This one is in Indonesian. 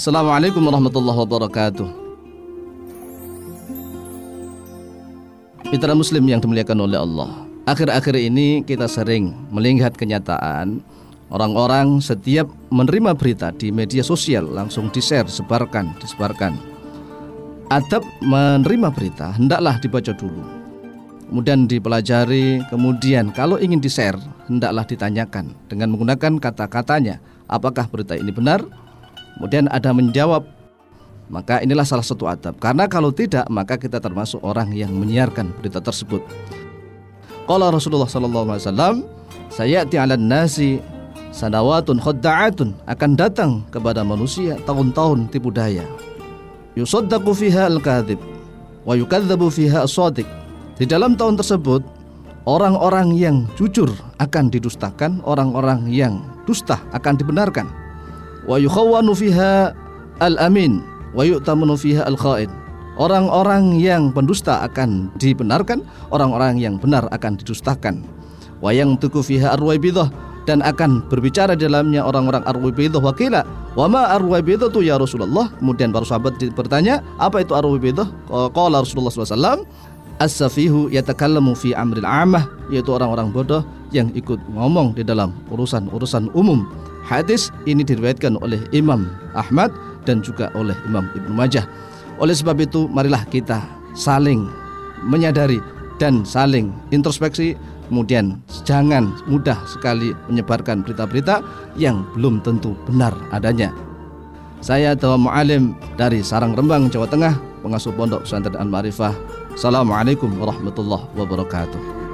Assalamualaikum warahmatullahi wabarakatuh. Mitra Muslim yang dimuliakan oleh Allah. Akhir-akhir ini kita sering melihat kenyataan orang-orang setiap menerima berita di media sosial langsung di-share, sebarkan, disebarkan. Adab menerima berita hendaklah dibaca dulu. Kemudian dipelajari, kemudian kalau ingin di-share hendaklah ditanyakan dengan menggunakan kata-katanya apakah berita ini benar Kemudian ada menjawab maka inilah salah satu adab karena kalau tidak maka kita termasuk orang yang menyiarkan berita tersebut. Qala Rasulullah sallallahu alaihi wasallam, "Sayati 'alan nasi sanawatun khadda'atun akan datang kepada manusia tahun-tahun tipu daya. Yusaddaqu fiha al-kadhib wa yukadzabu fiha as-shadiq." Di dalam tahun tersebut orang-orang yang jujur akan didustakan, orang-orang yang dusta akan dibenarkan wa yukhawwanu al-amin wa al-kha'in. Orang-orang yang pendusta akan dibenarkan, orang-orang yang benar akan didustakan. Wa yang tuku fiha dan akan berbicara di dalamnya orang-orang arwaibidah wakila wa ma tu ya Rasulullah kemudian para sahabat bertanya apa itu arwaibidah qala Rasulullah SAW as-safihu yatakallamu fi amril amah yaitu orang-orang bodoh yang ikut ngomong di dalam urusan-urusan umum Hadis ini diriwayatkan oleh Imam Ahmad dan juga oleh Imam Ibnu Majah. Oleh sebab itu, marilah kita saling menyadari dan saling introspeksi kemudian jangan mudah sekali menyebarkan berita-berita yang belum tentu benar adanya. Saya Dawa Mu'alim dari Sarang Rembang, Jawa Tengah, pengasuh Pondok Pesantren Al-Ma'rifah. Assalamualaikum warahmatullahi wabarakatuh.